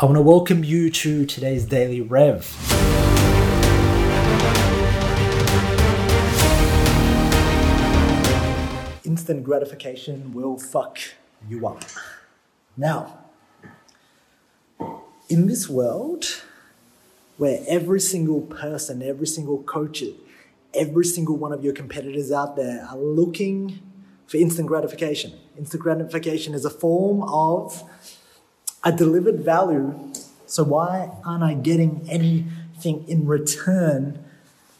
I want to welcome you to today's Daily Rev. Instant gratification will fuck you up. Now, in this world where every single person, every single coach, every single one of your competitors out there are looking for instant gratification. Instant gratification is a form of a delivered value. So why aren't I getting anything in return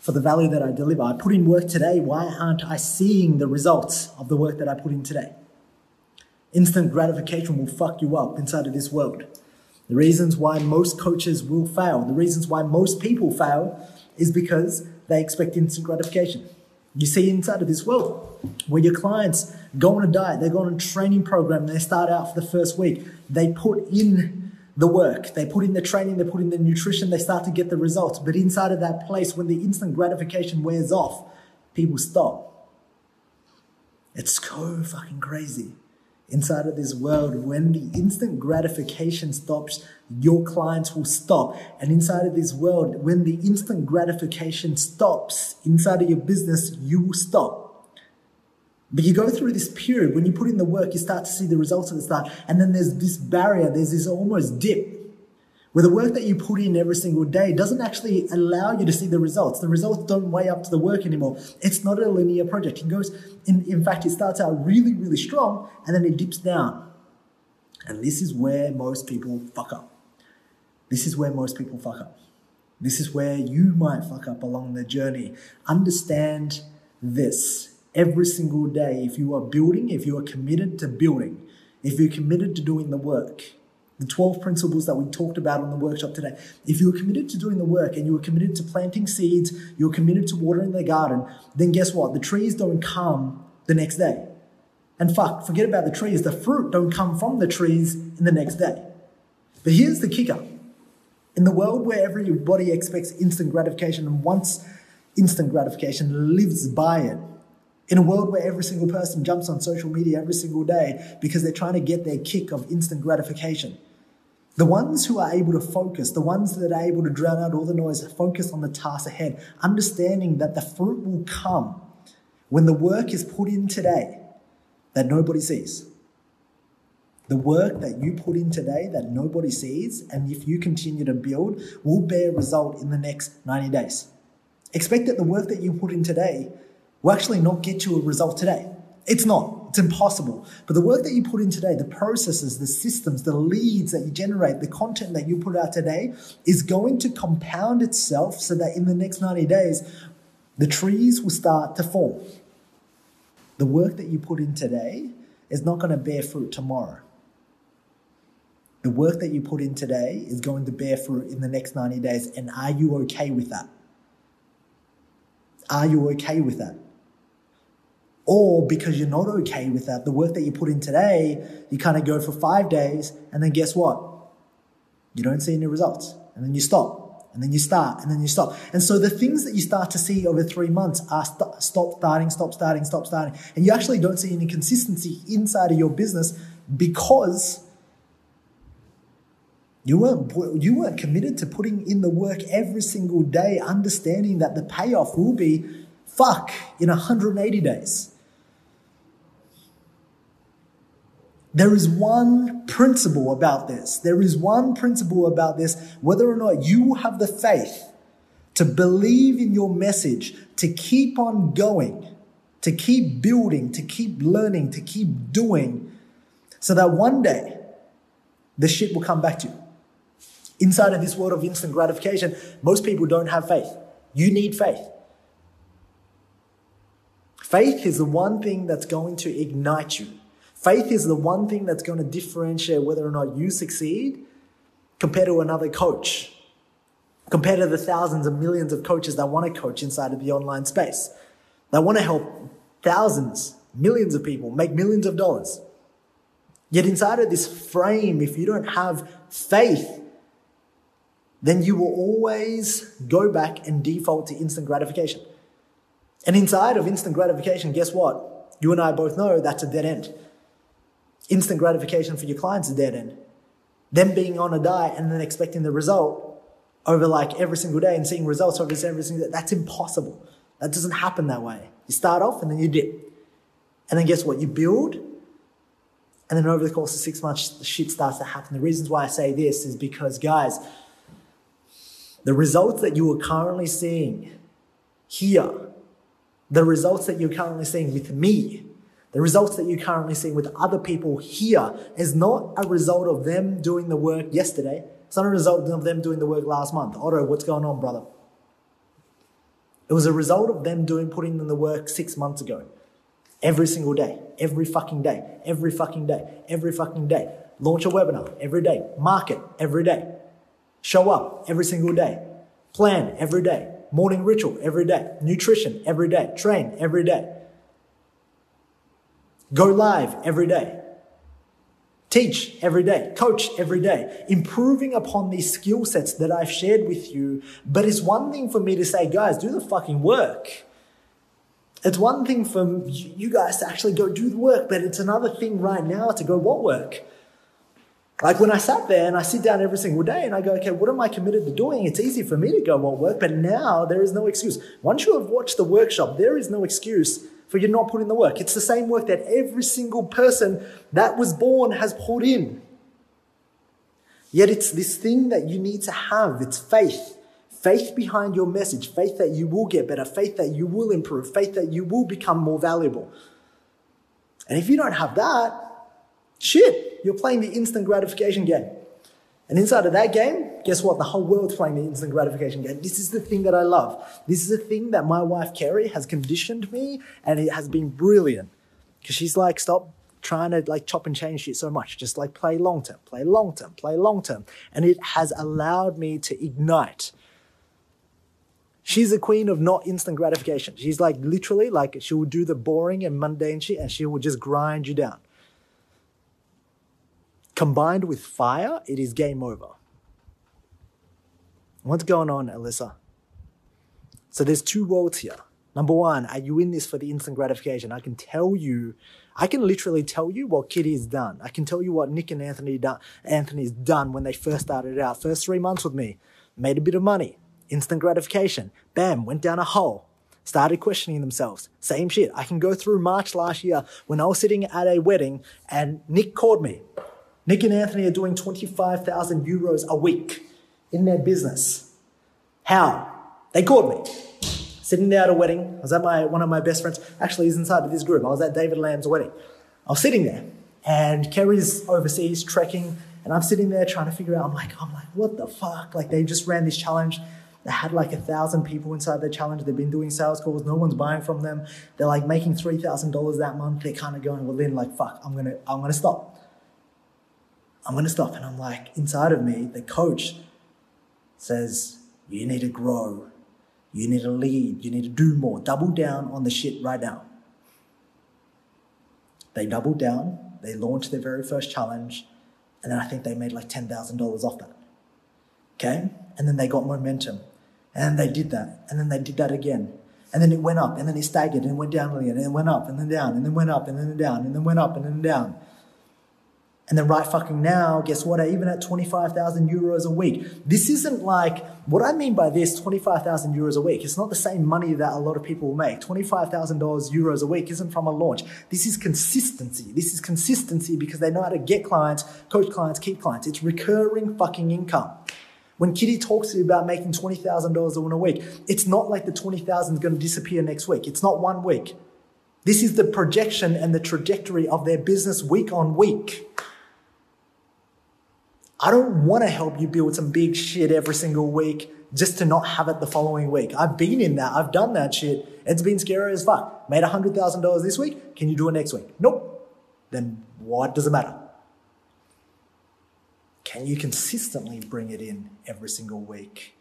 for the value that I deliver? I put in work today. Why aren't I seeing the results of the work that I put in today? Instant gratification will fuck you up inside of this world. The reasons why most coaches will fail, the reasons why most people fail, is because they expect instant gratification. You see inside of this world where your clients go on a diet, they go on a training program, they start out for the first week, they put in the work, they put in the training, they put in the nutrition, they start to get the results. But inside of that place, when the instant gratification wears off, people stop. It's so fucking crazy inside of this world, when the instant gratification stops, your clients will stop. And inside of this world, when the instant gratification stops inside of your business, you will stop. But you go through this period, when you put in the work, you start to see the results at the start. And then there's this barrier, there's this almost dip where the work that you put in every single day doesn't actually allow you to see the results. The results don't weigh up to the work anymore. It's not a linear project. It goes, in, in fact, it starts out really, really strong and then it dips down. And this is where most people fuck up. This is where most people fuck up. This is where you might fuck up along the journey. Understand this every single day. If you are building, if you are committed to building, if you're committed to doing the work, the 12 principles that we talked about on the workshop today. If you're committed to doing the work and you're committed to planting seeds, you're committed to watering the garden, then guess what? The trees don't come the next day. And fuck, forget about the trees. The fruit don't come from the trees in the next day. But here's the kicker. In the world where everybody expects instant gratification and wants instant gratification, lives by it, in a world where every single person jumps on social media every single day because they're trying to get their kick of instant gratification, the ones who are able to focus, the ones that are able to drown out all the noise, focus on the task ahead, understanding that the fruit will come when the work is put in today that nobody sees. The work that you put in today that nobody sees, and if you continue to build, will bear result in the next 90 days. Expect that the work that you put in today will actually not get you a result today. It's not. It's impossible. But the work that you put in today, the processes, the systems, the leads that you generate, the content that you put out today is going to compound itself so that in the next 90 days, the trees will start to form. The work that you put in today is not going to bear fruit tomorrow. The work that you put in today is going to bear fruit in the next 90 days. And are you okay with that? Are you okay with that? Or because you're not okay with that, the work that you put in today, you kind of go for five days, and then guess what? You don't see any results. And then you stop. And then you start. And then you stop. And so the things that you start to see over three months are st- stop starting, stop starting, stop starting. And you actually don't see any consistency inside of your business because you weren't, you weren't committed to putting in the work every single day, understanding that the payoff will be fuck in 180 days. There is one principle about this. There is one principle about this, whether or not you have the faith to believe in your message, to keep on going, to keep building, to keep learning, to keep doing, so that one day the shit will come back to you. Inside of this world of instant gratification, most people don't have faith. You need faith. Faith is the one thing that's going to ignite you. Faith is the one thing that's going to differentiate whether or not you succeed compared to another coach, compared to the thousands and millions of coaches that want to coach inside of the online space. They want to help thousands, millions of people make millions of dollars. Yet inside of this frame, if you don't have faith, then you will always go back and default to instant gratification. And inside of instant gratification, guess what? You and I both know that's a dead end. Instant gratification for your clients is dead end. them being on a diet and then expecting the result over like every single day and seeing results over every single day. That's impossible. That doesn't happen that way. You start off and then you dip. And then guess what? You build. And then over the course of six months, the shit starts to happen. The reasons why I say this is because, guys, the results that you are currently seeing here, the results that you're currently seeing with me, the results that you're currently seeing with other people here is not a result of them doing the work yesterday. It's not a result of them doing the work last month. Otto, what's going on, brother? It was a result of them doing putting in the work six months ago. Every single day, every fucking day, every fucking day, every fucking day. Launch a webinar every day. Market every day. Show up every single day. Plan every day. Morning ritual every day. Nutrition every day. Train every day. Go live every day. Teach every day, coach every day, improving upon these skill sets that I've shared with you. But it's one thing for me to say, guys, do the fucking work. It's one thing for you guys to actually go do the work, but it's another thing right now to go what work? Like when I sat there and I sit down every single day and I go, okay, what am I committed to doing? It's easy for me to go what work, but now there is no excuse. Once you have watched the workshop, there is no excuse for you not putting the work. It's the same work that every single person that was born has put in. Yet it's this thing that you need to have. It's faith. Faith behind your message. Faith that you will get better. Faith that you will improve. Faith that you will become more valuable. And if you don't have that, shit, you're playing the instant gratification game. And inside of that game, guess what? The whole world's playing the instant gratification game. This is the thing that I love. This is the thing that my wife Kerry has conditioned me, and it has been brilliant. Because she's like, stop trying to like chop and change shit so much. Just like play long term, play long term, play long term. And it has allowed me to ignite. She's the queen of not instant gratification. She's like literally like she will do the boring and mundane shit and she will just grind you down. Combined with fire, it is game over. What's going on, Alyssa? So there's two worlds here. Number one, are you in this for the instant gratification? I can tell you, I can literally tell you what Kitty has done. I can tell you what Nick and Anthony done, Anthony's done when they first started out. First three months with me, made a bit of money, instant gratification. Bam, went down a hole. Started questioning themselves. Same shit. I can go through March last year when I was sitting at a wedding and Nick called me. Nick and Anthony are doing 25,000 euros a week in their business. How? They called me. Sitting there at a wedding. I was at my, one of my best friends. Actually, he's inside of this group. I was at David Lamb's wedding. I was sitting there and Kerry's overseas trekking and I'm sitting there trying to figure out, I'm like, I'm like, what the fuck? Like they just ran this challenge. They had like a thousand people inside the challenge. They've been doing sales calls. No one's buying from them. They're like making $3,000 that month. They're kind of going, well, then like, fuck, I'm to, I'm to stop. I'm going to stop. And I'm like, inside of me, the coach says, you need to grow. You need to lead. You need to do more. Double down on the shit right now. They doubled down. They launched their very first challenge. And then I think they made like $10,000 off that. Okay? And then they got momentum. And they did that. And then they did that again. And then it went up. And then it staggered and went down again. And it went up and then down. And then went up and then down. And then went up and then down. And then right fucking now, guess what? Even at 25,000 euros a week. This isn't like, what I mean by this, 25,000 euros a week. It's not the same money that a lot of people make. $25,000 euros a week isn't from a launch. This is consistency. This is consistency because they know how to get clients, coach clients, keep clients. It's recurring fucking income. When Kitty talks to you about making $20,000 a week, it's not like the 20,000 is going to disappear next week. It's not one week. This is the projection and the trajectory of their business week on week. I don't want to help you build some big shit every single week just to not have it the following week. I've been in that. I've done that shit. It's been scary as fuck. Made $100,000 this week. Can you do it next week? Nope. Then what does it matter? Can you consistently bring it in every single week?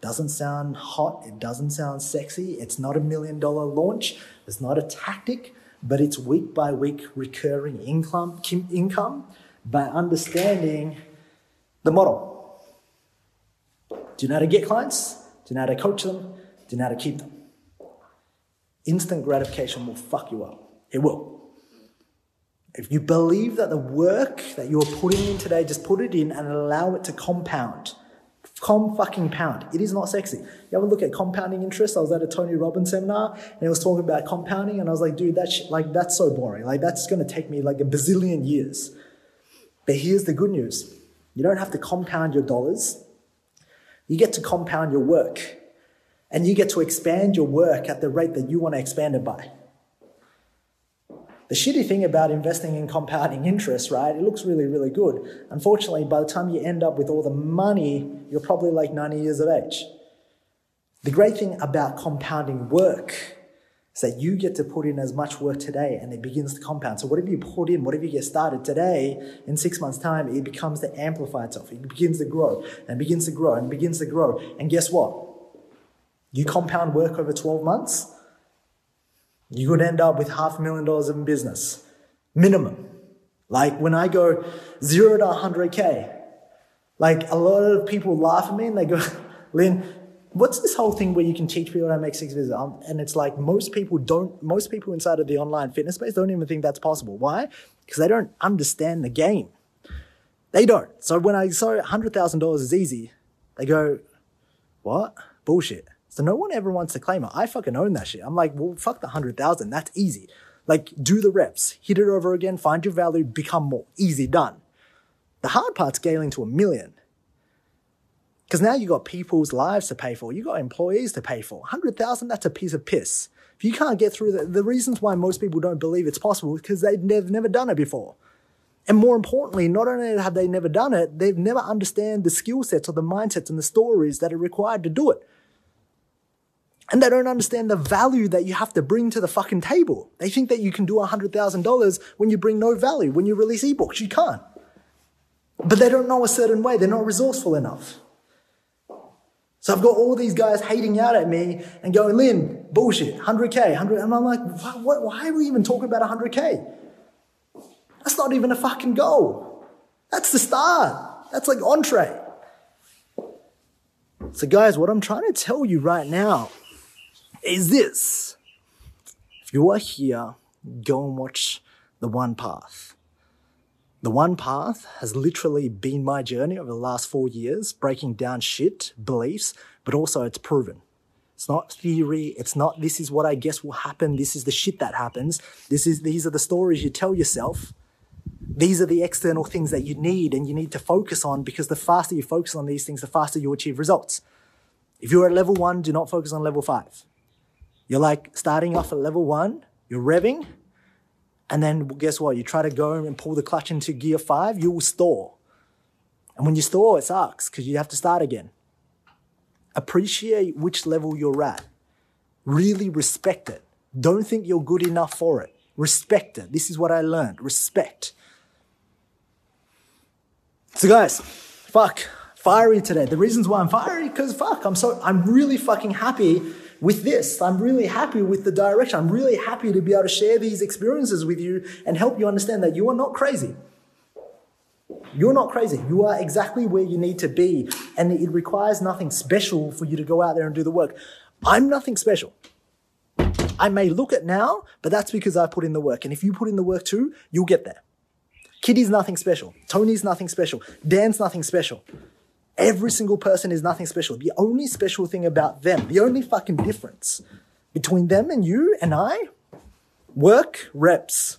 Doesn't sound hot. It doesn't sound sexy. It's not a million dollar launch. It's not a tactic, but it's week by week recurring income, income by understanding the model. Do you know how to get clients? Do you know how to coach them? Do you know how to keep them? Instant gratification will fuck you up. It will. If you believe that the work that you're putting in today, just put it in and allow it to compound. Com fucking pound. It is not sexy. You ever look at compounding interest? I was at a Tony Robbins seminar and he was talking about compounding, and I was like, dude, that's like that's so boring. Like that's gonna take me like a bazillion years. But here's the good news: you don't have to compound your dollars. You get to compound your work, and you get to expand your work at the rate that you want to expand it by. The shitty thing about investing in compounding interest, right? It looks really, really good. Unfortunately, by the time you end up with all the money, you're probably like 90 years of age. The great thing about compounding work is that you get to put in as much work today and it begins to compound. So whatever you put in, whatever you get started today, in six months' time, it becomes to amplify itself. It begins to grow and begins to grow and begins to grow. And guess what? You compound work over 12 months, you could end up with half a million dollars in business, minimum. Like when I go zero to 100K, like a lot of people laugh at me and they go, Linh, what's this whole thing where you can teach people how to make six figures? Um, and it's like most people don't, most people inside of the online fitness space don't even think that's possible. Why? Because they don't understand the game. They don't. So when I saw $100,000 is easy, they go, what? Bullshit. So no one ever wants to claim it. I fucking own that shit. I'm like, well, fuck the hundred thousand. That's easy. Like, do the reps, hit it over again, find your value, become more. Easy done. The hard part's scaling to a million. Because now you've got people's lives to pay for. you've got employees to pay for. Hundred thousand, that's a piece of piss. If you can't get through the, the reasons why most people don't believe it's possible is because they've never, never done it before. And more importantly, not only have they never done it, they've never understand the skill sets or the mindsets and the stories that are required to do it. And they don't understand the value that you have to bring to the fucking table. They think that you can do $100,000 when you bring no value. When you release ebooks, you can't. But they don't know a certain way. They're not resourceful enough. So I've got all these guys hating out at me and going, Linh, bullshit, 100K, 100. And I'm like, what, why are we even talking about 100K? That's not even a fucking goal. That's the start. That's like entree. So, guys, what I'm trying to tell you right now is this. If you are here, go and watch The One Path. The One Path has literally been my journey over the last four years, breaking down shit, beliefs, but also it's proven. It's not theory. It's not this is what I guess will happen. This is the shit that happens. This is these are the stories you tell yourself. These are the external things that you need and you need to focus on because the faster you focus on these things, the faster you achieve results. If you're at level one, do not focus on level five. You're like starting off at level one, you're revving, and then guess what? You try to go and pull the clutch into gear five, you will stall. And when you stall, it sucks because you have to start again. Appreciate which level you're at. Really respect it. Don't think you're good enough for it. Respect it. This is what I learned. Respect. So, guys, fuck, fiery today. The reasons why I'm fiery, because fuck, I'm so, I'm really fucking happy with this. I'm really happy with the direction. I'm really happy to be able to share these experiences with you and help you understand that you are not crazy. You're not crazy. You are exactly where you need to be. And it requires nothing special for you to go out there and do the work. I'm nothing special. I may look it now, but that's because I put in the work. And if you put in the work too, you'll get there. Kitty's nothing special. Tony's nothing special. Dan's nothing special. Every single person is nothing special. The only special thing about them, the only fucking difference between them and you and I, work reps.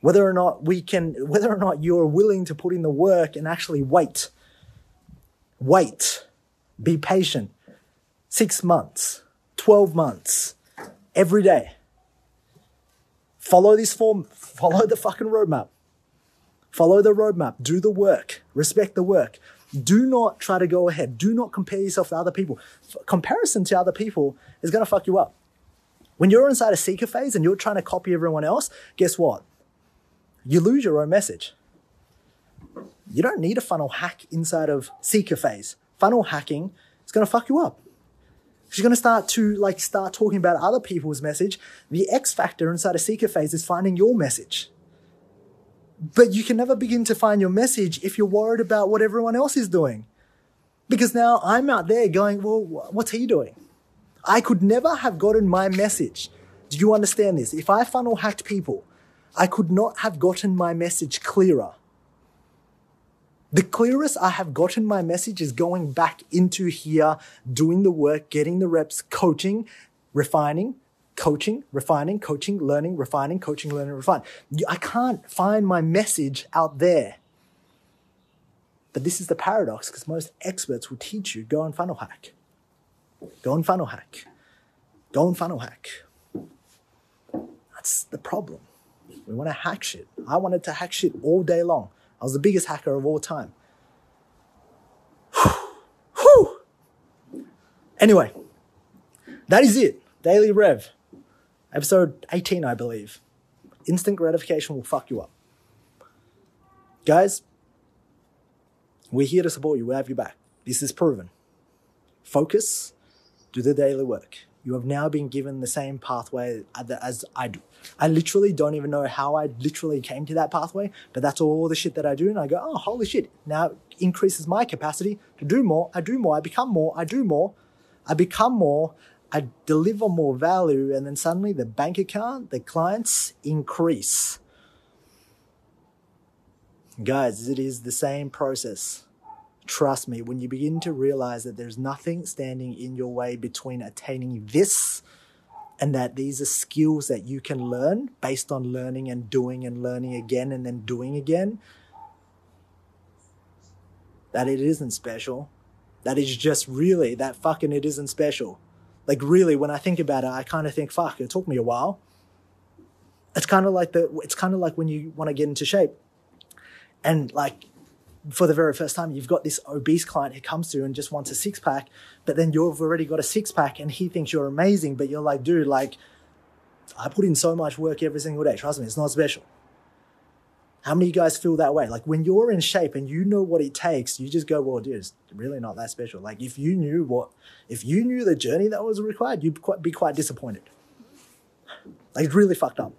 Whether or not we can, whether or not you're willing to put in the work and actually wait. Wait. Be patient. Six months, 12 months, every day. Follow this form, follow the fucking roadmap. Follow the roadmap, do the work, respect the work. Do not try to go ahead. Do not compare yourself to other people. Comparison to other people is going to fuck you up. When you're inside a seeker phase and you're trying to copy everyone else, guess what? You lose your own message. You don't need a funnel hack inside of seeker phase. Funnel hacking is going to fuck you up. You're going to start to like start talking about other people's message. The X factor inside a seeker phase is finding your message. But you can never begin to find your message if you're worried about what everyone else is doing. Because now I'm out there going, well, what's he doing? I could never have gotten my message. Do you understand this? If I funnel hacked people, I could not have gotten my message clearer. The clearest I have gotten my message is going back into here, doing the work, getting the reps, coaching, refining, coaching, refining, coaching, learning, refining, coaching, learning, refine. I can't find my message out there. But this is the paradox because most experts will teach you go and funnel hack. Go and funnel hack. Go and funnel hack. That's the problem. We want to hack shit. I wanted to hack shit all day long. I was the biggest hacker of all time. Anyway, that is it. Daily Rev. Episode 18, I believe. Instant gratification will fuck you up. Guys, we're here to support you. We have your back. This is proven. Focus, do the daily work. You have now been given the same pathway as I do. I literally don't even know how I literally came to that pathway, but that's all the shit that I do. And I go, oh, holy shit. Now it increases my capacity to do more. I do more. I become more. I do more. I become more. I deliver more value. And then suddenly the bank account, the clients increase. Guys, it is the same process. Trust me, when you begin to realize that there's nothing standing in your way between attaining this and that these are skills that you can learn based on learning and doing and learning again and then doing again, that it isn't special. That is just really that fucking it isn't special. Like really, when I think about it, I kind of think, fuck, it took me a while. It's kind of like the it's kind of like when you want to get into shape. And like for the very first time, you've got this obese client who comes to you and just wants a six pack, but then you've already got a six pack and he thinks you're amazing, but you're like, dude, like, I put in so much work every single day. Trust me, it's not special. How many of you guys feel that way? Like when you're in shape and you know what it takes, you just go, well, dude, it's really not that special. Like if you knew what, if you knew the journey that was required, you'd be quite disappointed. Like really fucked up.